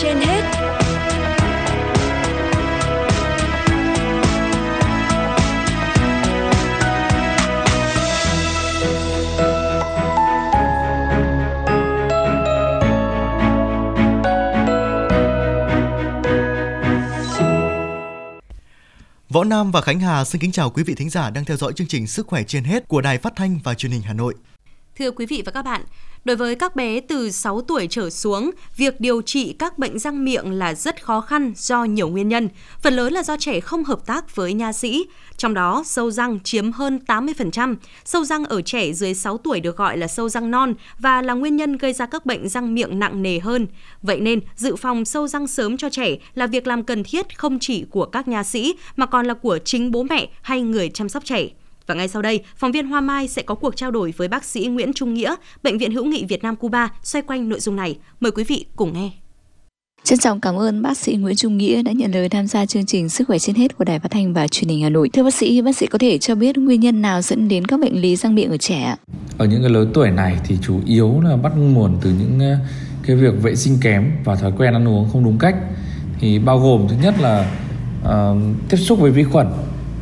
trên hết Võ Nam và Khánh Hà xin kính chào quý vị thính giả đang theo dõi chương trình Sức khỏe trên hết của Đài Phát thanh và Truyền hình Hà Nội. Thưa quý vị và các bạn, đối với các bé từ 6 tuổi trở xuống, việc điều trị các bệnh răng miệng là rất khó khăn do nhiều nguyên nhân, phần lớn là do trẻ không hợp tác với nha sĩ. Trong đó, sâu răng chiếm hơn 80%. Sâu răng ở trẻ dưới 6 tuổi được gọi là sâu răng non và là nguyên nhân gây ra các bệnh răng miệng nặng nề hơn. Vậy nên, dự phòng sâu răng sớm cho trẻ là việc làm cần thiết không chỉ của các nha sĩ mà còn là của chính bố mẹ hay người chăm sóc trẻ. Và ngay sau đây, phóng viên Hoa Mai sẽ có cuộc trao đổi với bác sĩ Nguyễn Trung Nghĩa, Bệnh viện Hữu nghị Việt Nam Cuba xoay quanh nội dung này. Mời quý vị cùng nghe. Trân trọng cảm ơn bác sĩ Nguyễn Trung Nghĩa đã nhận lời tham gia chương trình Sức khỏe trên hết của Đài Phát thanh và Truyền hình Hà Nội. Thưa bác sĩ, bác sĩ có thể cho biết nguyên nhân nào dẫn đến các bệnh lý răng miệng ở trẻ? Ở những cái lớn tuổi này thì chủ yếu là bắt nguồn từ những ờ, cái việc vệ sinh kém và thói quen ăn uống không đúng cách. Thì bao gồm thứ nhất là uh, tiếp xúc với vi khuẩn,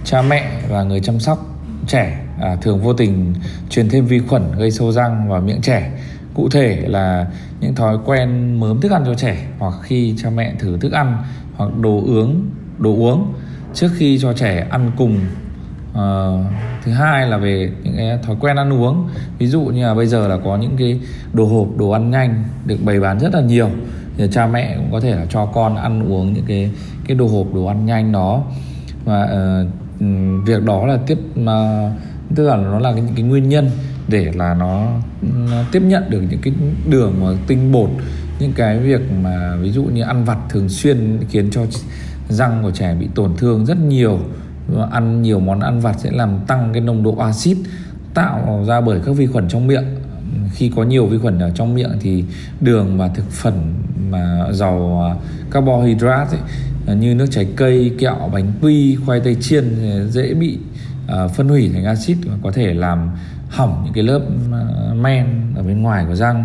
cha mẹ và người chăm sóc trẻ à, thường vô tình truyền thêm vi khuẩn gây sâu răng vào miệng trẻ. Cụ thể là những thói quen mớm thức ăn cho trẻ hoặc khi cha mẹ thử thức ăn hoặc đồ uống đồ uống trước khi cho trẻ ăn cùng. À, thứ hai là về những cái thói quen ăn uống. Ví dụ như là bây giờ là có những cái đồ hộp đồ ăn nhanh được bày bán rất là nhiều. Thì cha mẹ cũng có thể là cho con ăn uống những cái cái đồ hộp đồ ăn nhanh đó. Và uh, Ừ, việc đó là tiếp mà tức là nó là cái, những cái nguyên nhân để là nó, nó tiếp nhận được những cái đường mà tinh bột những cái việc mà ví dụ như ăn vặt thường xuyên khiến cho răng của trẻ bị tổn thương rất nhiều. Ăn nhiều món ăn vặt sẽ làm tăng cái nồng độ axit tạo ra bởi các vi khuẩn trong miệng. Khi có nhiều vi khuẩn ở trong miệng thì đường và thực phẩm mà giàu à, carbohydrate ấy, Ờ, như nước trái cây, kẹo, bánh quy, khoai tây chiên dễ bị ờ, phân hủy thành axit và có thể làm hỏng những cái lớp ờ, men ở bên ngoài của răng.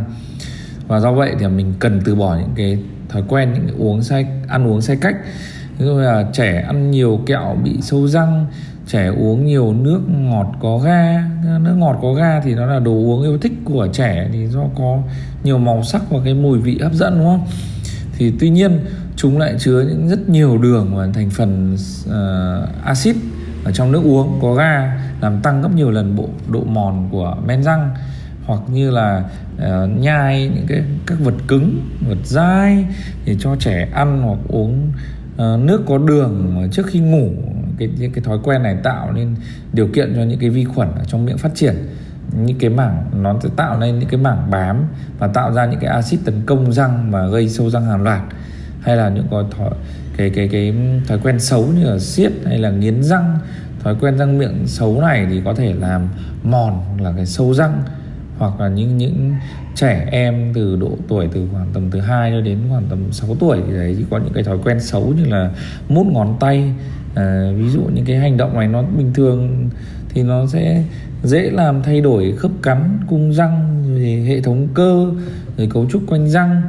Và do vậy thì mình cần từ bỏ những cái thói quen những cái uống sai ăn uống sai cách. Ví dụ là trẻ ăn nhiều kẹo bị sâu răng trẻ uống nhiều nước ngọt có ga. Nước ngọt có ga thì nó là đồ uống yêu thích của trẻ thì do có nhiều màu sắc và cái mùi vị hấp dẫn đúng không? Thì tuy nhiên chúng lại chứa những rất nhiều đường và thành phần uh, axit ở trong nước uống. Có ga làm tăng gấp nhiều lần bộ độ mòn của men răng hoặc như là uh, nhai những cái các vật cứng vật dai để cho trẻ ăn hoặc uống uh, nước có đường trước khi ngủ cái cái thói quen này tạo nên điều kiện cho những cái vi khuẩn ở trong miệng phát triển. Những cái mảng nó sẽ tạo nên những cái mảng bám và tạo ra những cái axit tấn công răng và gây sâu răng hàng loạt hay là những cái thói, cái cái cái thói quen xấu như là siết hay là nghiến răng. Thói quen răng miệng xấu này thì có thể làm mòn hoặc là cái sâu răng. Hoặc là những những trẻ em từ độ tuổi từ khoảng tầm từ 2 cho đến khoảng tầm 6 tuổi thì đấy thì có những cái thói quen xấu như là mút ngón tay. À, ví dụ những cái hành động này nó bình thường thì nó sẽ dễ làm thay đổi khớp cắn cung răng rồi hệ thống cơ rồi cấu trúc quanh răng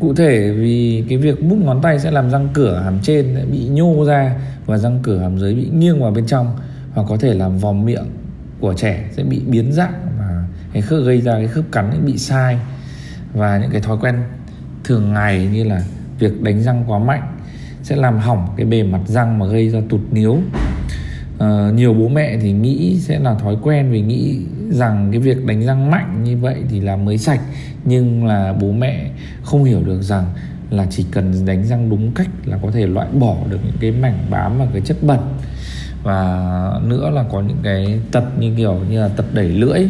cụ thể vì cái việc bút ngón tay sẽ làm răng cửa hàm trên bị nhô ra và răng cửa hàm dưới bị nghiêng vào bên trong hoặc có thể làm vòm miệng của trẻ sẽ bị biến dạng và cái khớp gây ra cái khớp cắn bị sai. Và những cái thói quen thường ngày như là việc đánh răng quá mạnh sẽ làm hỏng cái bề mặt răng mà gây ra tụt níu. Ờ, nhiều bố mẹ thì nghĩ sẽ là thói quen vì nghĩ rằng cái việc đánh răng mạnh như vậy thì là mới sạch. Nhưng là bố mẹ không hiểu được rằng là chỉ cần đánh răng đúng cách là có thể loại bỏ được những cái mảnh bám và cái chất bẩn. Và nữa là có những cái tật như kiểu như là tật đẩy lưỡi,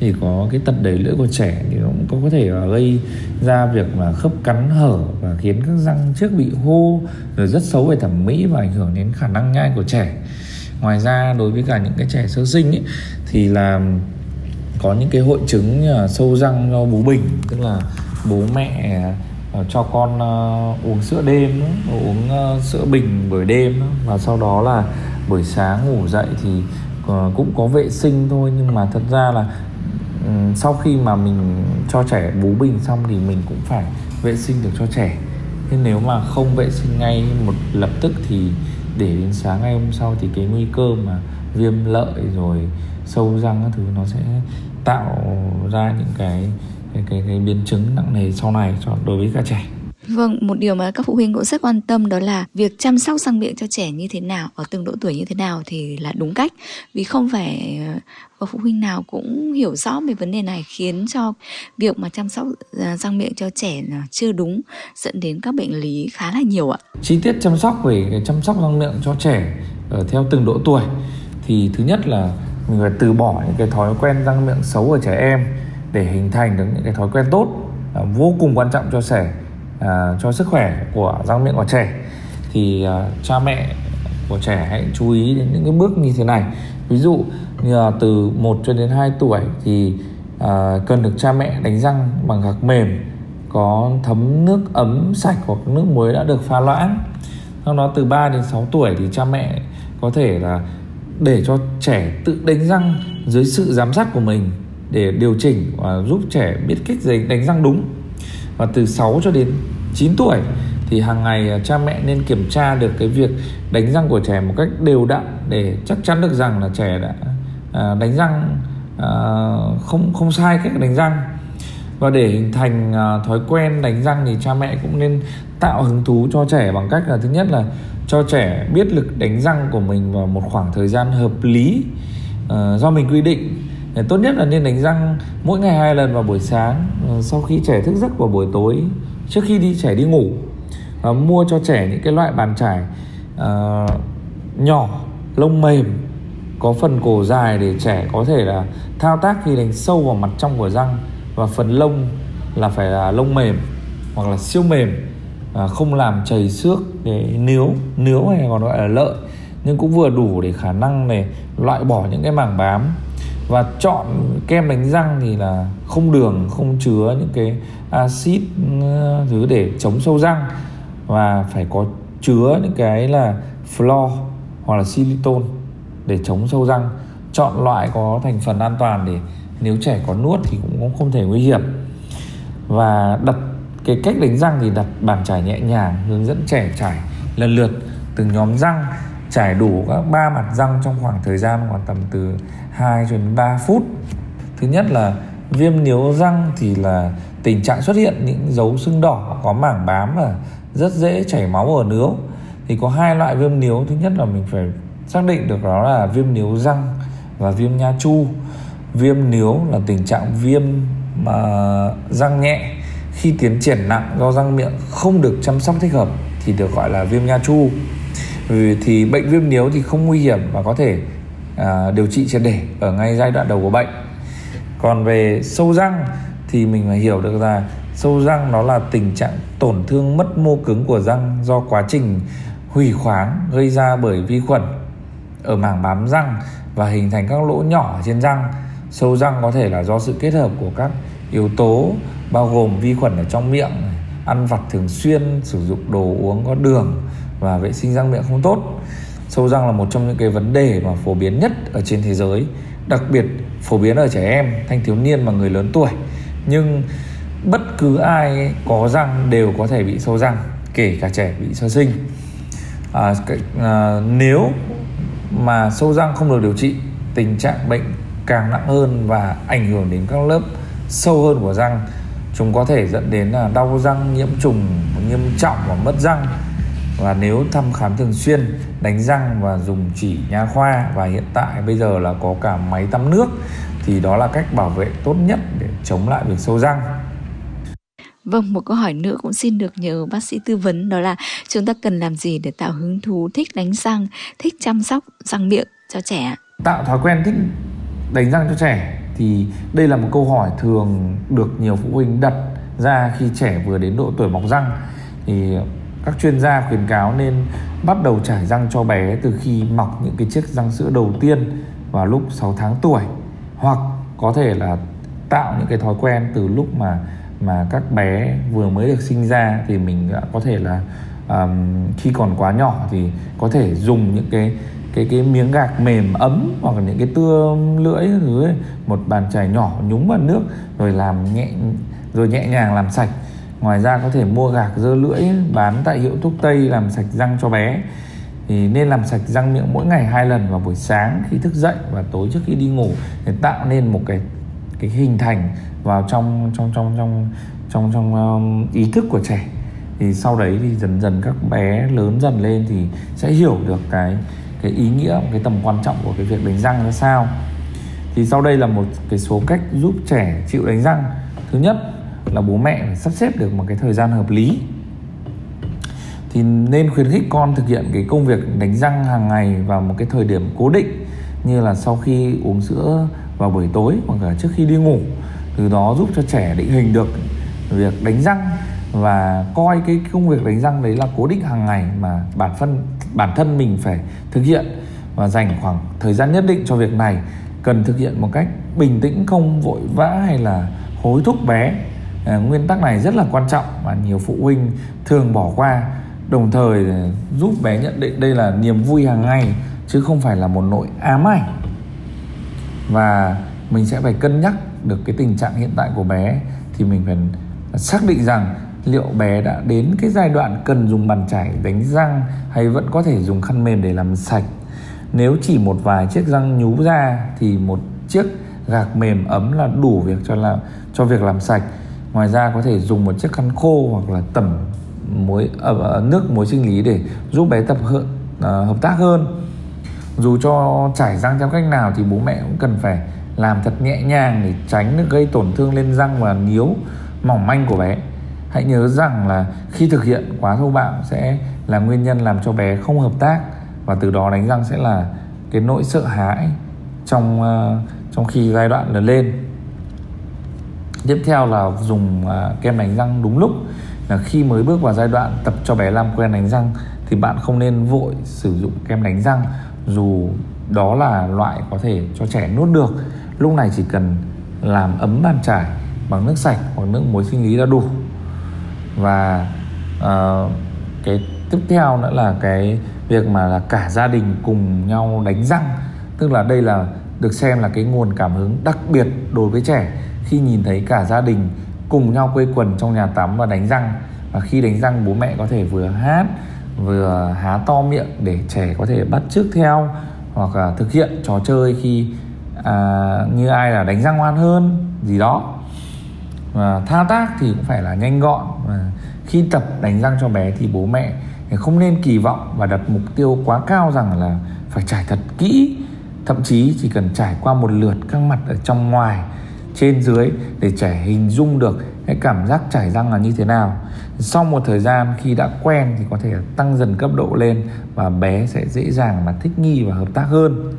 thì có cái tật đẩy lưỡi của trẻ thì nó cũng có thể là gây ra việc mà khớp cắn hở và khiến các răng trước bị hô rồi rất xấu về thẩm mỹ và ảnh hưởng đến khả năng nhai của trẻ ngoài ra đối với cả những cái trẻ sơ sinh ấy, thì là có những cái hội chứng như là sâu răng do bú bình tức là bố mẹ à, cho con uh, uống sữa đêm đó, uống uh, sữa bình buổi đêm đó, và sau đó là buổi sáng ngủ dậy thì uh, cũng có vệ sinh thôi. Nhưng mà thật ra là um, sau khi mà mình cho trẻ bú bình xong thì mình cũng phải vệ sinh được cho trẻ. Thế nếu mà không vệ sinh ngay một lập tức thì để đến sáng ngày hôm sau thì cái nguy cơ mà viêm lợi rồi sâu răng các thứ nó sẽ tạo ra những cái cái cái, cái biến chứng nặng nề sau này cho đối với các trẻ. Vâng, một điều mà các phụ huynh cũng rất quan tâm đó là việc chăm sóc răng miệng cho trẻ như thế nào, ở từng độ tuổi như thế nào thì là đúng cách. Vì không phải ờ, và phụ huynh nào cũng hiểu rõ về vấn đề này khiến cho việc mà chăm sóc ờ, răng miệng cho trẻ là chưa đúng dẫn đến các bệnh lý khá là nhiều ạ. Chi tiết chăm sóc về chăm sóc răng miệng cho trẻ ở theo từng độ tuổi thì thứ nhất là mình phải từ bỏ những cái thói quen răng miệng xấu ở trẻ em để hình thành được những cái thói quen tốt à, vô cùng quan trọng cho trẻ à, cho sức khỏe của răng miệng của trẻ thì à, cha mẹ của trẻ hãy chú ý đến những cái bước như thế này. Ví dụ như là từ 1 cho đến 2 tuổi thì à, cần được cha mẹ đánh răng bằng gạc mềm có thấm nước ấm sạch hoặc nước muối đã được pha loãng. Sau đó từ 3 đến 6 tuổi thì cha mẹ có thể là để cho trẻ tự đánh răng dưới sự giám sát của mình để điều chỉnh và giúp trẻ biết cách đánh răng đúng và từ 6 cho đến 9 tuổi thì hàng ngày à, cha mẹ nên kiểm tra được cái việc đánh răng của trẻ một cách đều đặn để chắc chắn được rằng là trẻ đã à, đánh răng à, không không sai cách đánh răng. Và để hình thành thói quen đánh răng thì cha mẹ cũng nên tạo hứng thú cho trẻ bằng cách là, thứ nhất là cho trẻ biết lực đánh răng của mình vào một khoảng thời gian hợp lý do mình quy định tốt nhất là nên đánh răng mỗi ngày hai lần vào buổi sáng ờ, sau khi trẻ thức giấc vào buổi tối trước khi đi trẻ đi ngủ à, mua cho trẻ những cái loại bàn chải à, nhỏ lông mềm có phần cổ dài để trẻ có thể là thao tác khi đánh sâu vào mặt trong của răng. Và phần lông là phải là lông mềm hoặc là siêu mềm à, không làm chảy xước để níu níu hay còn gọi là lợi nhưng cũng vừa đủ để khả năng này loại bỏ những cái mảng bám và chọn kem đánh răng thì là không đường, không chứa những cái axit ừ, thứ để chống sâu răng. Và phải có chứa những cái là floor hoặc là silicon để chống sâu răng. Chọn loại có thành phần an toàn để nếu trẻ có nuốt thì cũng không thể nguy hiểm. Và đặt cái cách đánh răng thì đặt bàn chải nhẹ nhàng, hướng dẫn trẻ chải lần lượt từng nhóm răng trải đủ các ba mặt răng trong khoảng thời gian khoảng tầm từ 2 cho đến 3 phút. Thứ nhất là viêm niếu răng thì là tình trạng xuất hiện những dấu sưng đỏ, có mảng bám và rất dễ chảy máu ở nướu thì có hai loại viêm niếu, thứ nhất là mình phải xác định được đó là viêm niếu răng và viêm nha chu. Viêm niếu là tình trạng viêm mà răng nhẹ. Khi tiến triển nặng do răng miệng không được chăm sóc thích hợp thì được gọi là viêm nha chu. Ừ, thì bệnh viêm niếu thì không nguy hiểm và có thể à, điều trị triệt để ở ngay giai đoạn đầu của bệnh. Còn về sâu răng thì mình phải hiểu được là sâu răng nó là tình trạng tổn thương mất mô cứng của răng do quá trình hủy khoáng gây ra bởi vi khuẩn ở mảng bám răng và hình thành các lỗ nhỏ trên răng. Sâu răng có thể là do sự kết hợp của các yếu tố bao gồm vi khuẩn ở trong miệng ăn vặt thường xuyên sử dụng đồ uống có đường và vệ sinh răng miệng không tốt. Sâu răng là một trong những cái vấn đề mà phổ biến nhất ở trên thế giới đặc biệt phổ biến ở trẻ em thanh thiếu niên và người lớn tuổi. Nhưng bất cứ ai có răng đều có thể bị sâu răng kể cả trẻ bị sơ sinh. À, à, nếu mà sâu răng không được điều trị tình trạng bệnh càng nặng hơn và ảnh hưởng đến các lớp sâu hơn của răng chúng có thể dẫn đến là đau răng nhiễm trùng nghiêm trọng và mất răng và nếu thăm khám thường xuyên đánh răng và dùng chỉ nha khoa và hiện tại bây giờ là có cả máy tắm nước thì đó là cách bảo vệ tốt nhất để chống lại việc sâu răng Vâng, một câu hỏi nữa cũng xin được nhờ bác sĩ tư vấn đó là chúng ta cần làm gì để tạo hứng thú thích đánh răng, thích chăm sóc răng miệng cho trẻ? Tạo thói quen thích đánh răng cho trẻ thì đây là một câu hỏi thường được nhiều phụ huynh đặt ra khi trẻ vừa đến độ tuổi mọc răng thì các chuyên gia khuyến cáo nên bắt đầu trải răng cho bé từ khi mọc những cái chiếc răng sữa đầu tiên vào lúc 6 tháng tuổi hoặc có thể là tạo những cái thói quen từ lúc mà mà các bé vừa mới được sinh ra thì mình có thể là um, khi còn quá nhỏ thì có thể dùng những cái cái cái miếng gạc mềm ấm hoặc là những cái tưa lưỡi thứ ấy, một bàn chải nhỏ nhúng vào nước rồi làm nhẹ rồi nhẹ nhàng làm sạch ngoài ra có thể mua gạc dơ lưỡi bán tại hiệu thuốc tây làm sạch răng cho bé. Thì nên làm sạch răng miệng mỗi ngày hai lần vào buổi sáng khi thức dậy và tối trước khi đi ngủ để tạo nên một cái cái hình thành vào trong trong trong trong trong trong um, ý thức của trẻ. Thì sau đấy thì dần dần các bé lớn dần lên thì sẽ hiểu được cái cái ý nghĩa cái tầm quan trọng của cái việc đánh răng ra sao. Thì sau đây là một cái số cách giúp trẻ chịu đánh răng. Thứ nhất là bố mẹ phải sắp xếp được một cái thời gian hợp lý. Thì nên khuyến khích con thực hiện cái công việc đánh răng hàng ngày vào một cái thời điểm cố định, như là sau khi uống sữa vào buổi tối hoặc là trước khi đi ngủ. Từ đó giúp cho trẻ định hình được việc đánh răng và coi cái công việc đánh răng đấy là cố định hàng ngày mà bản thân bản thân mình phải thực hiện và dành khoảng thời gian nhất định cho việc này. Cần thực hiện một cách bình tĩnh, không vội vã hay là hối thúc bé à, nguyên tắc này rất là quan trọng và nhiều phụ huynh thường bỏ qua đồng thời ờ, giúp bé nhận định đây là niềm vui hàng ngày chứ không phải là một nỗi ám ảnh. Và mình sẽ phải cân nhắc được cái tình trạng hiện tại của bé thì mình phải xác định rằng liệu bé đã đến cái giai đoạn cần dùng bàn chải đánh răng hay vẫn có thể dùng khăn mềm để làm sạch. Nếu chỉ một vài chiếc răng nhú ra thì một chiếc gạc mềm ấm là đủ việc cho làm cho việc làm sạch ngoài ra có thể dùng một chiếc khăn khô hoặc là tẩm muối uh, nước muối sinh lý để giúp bé tập hợp, uh, à, hợp tác hơn. Dù cho trải răng theo cách nào thì bố mẹ cũng cần phải làm thật nhẹ nhàng để tránh được gây tổn thương lên răng và níu mỏng manh của bé. Hãy nhớ rằng là khi thực hiện quá thô bạo sẽ là nguyên nhân làm cho bé không hợp tác và từ đó đánh răng sẽ là cái nỗi sợ hãi trong uh, trong khi giai đoạn lớn lên tiếp theo là dùng à, kem đánh răng đúng lúc. Là khi mới bước vào giai đoạn tập cho bé làm quen đánh răng thì bạn không nên vội sử dụng kem đánh răng dù đó là loại có thể cho trẻ nuốt được. Lúc này chỉ cần làm ấm bàn chải bằng nước sạch hoặc nước muối sinh lý đã đủ. Và uh, cái tiếp theo nữa là cái việc mà là cả gia đình cùng nhau đánh răng. Tức là đây là được xem là cái nguồn cảm hứng đặc biệt đối với trẻ khi nhìn thấy cả gia đình cùng nhau quây quần trong nhà tắm và đánh răng. Và khi đánh răng bố mẹ có thể vừa hát vừa há to miệng để trẻ có thể bắt chước theo hoặc là thực hiện trò chơi khi à, như ai là đánh răng ngoan hơn gì đó. Và thao tác thì cũng phải là nhanh gọn. Và khi tập đánh răng cho bé thì bố mẹ không nên kỳ vọng và đặt mục tiêu quá cao rằng là phải trải thật kỹ. Thậm chí chỉ cần trải qua một lượt các mặt ở trong ngoài trên dưới để trẻ hình dung được cái cảm giác chảy răng là như thế nào. Sau một thời gian khi đã quen thì có thể tăng dần cấp độ lên và bé sẽ dễ dàng mà thích nghi và hợp tác hơn.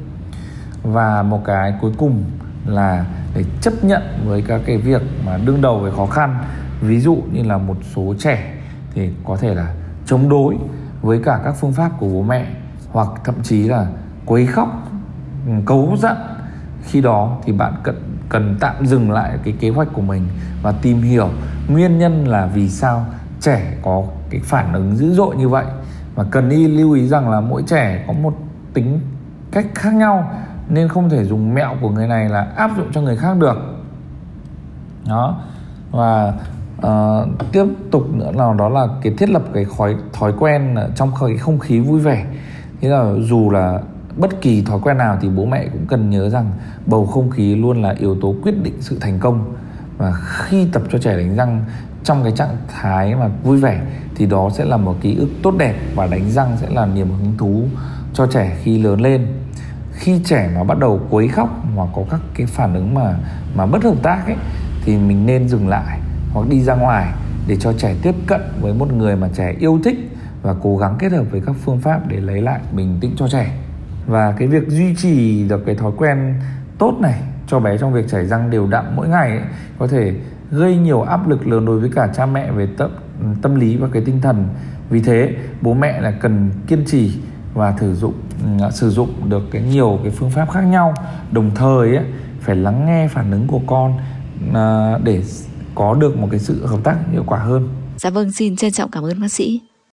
Và một cái cuối cùng là để chấp nhận với các cái việc mà đương đầu với khó khăn. Ví dụ như là một số trẻ thì có thể là chống đối với cả các phương pháp của bố mẹ hoặc thậm chí là quấy khóc ừ, cấu giận. Khi đó thì bạn cần cần tạm dừng lại cái kế hoạch của mình và tìm hiểu nguyên nhân là vì sao trẻ có cái phản ứng dữ dội như vậy. Và cần đi lưu ý rằng là mỗi trẻ có một tính cách khác nhau nên không thể dùng mẹo của người này là áp dụng cho người khác được. Đó. Và uh, tiếp tục nữa là đó là cái thiết lập cái khói thói quen trong cái không khí vui vẻ. Thế là dù là bất kỳ thói quen nào thì bố mẹ cũng cần nhớ rằng bầu không khí luôn là yếu tố quyết định sự thành công. Và khi tập cho trẻ đánh răng trong cái trạng thái mà vui vẻ thì đó sẽ là một ký ức tốt đẹp và đánh răng sẽ là niềm hứng thú cho trẻ khi lớn lên. Khi trẻ nó bắt đầu quấy khóc hoặc có các cái phản ứng mà mà bất hợp tác ấy, thì mình nên dừng lại hoặc đi ra ngoài để cho trẻ tiếp cận với một người mà trẻ yêu thích và cố gắng kết hợp với các phương pháp để lấy lại bình tĩnh cho trẻ và cái việc duy trì được cái thói quen tốt này cho bé trong việc chảy răng đều đặn mỗi ngày ấy, có thể gây nhiều áp lực lớn đối với cả cha mẹ về tâm, tâm lý và cái tinh thần vì thế bố mẹ là cần kiên trì và sử dụng ừ, sử dụng được cái nhiều cái phương pháp khác nhau đồng thời ấy, phải lắng nghe phản ứng của con à, để có được một cái sự hợp tác hiệu quả hơn. Dạ vâng, xin trân trọng cảm ơn bác sĩ.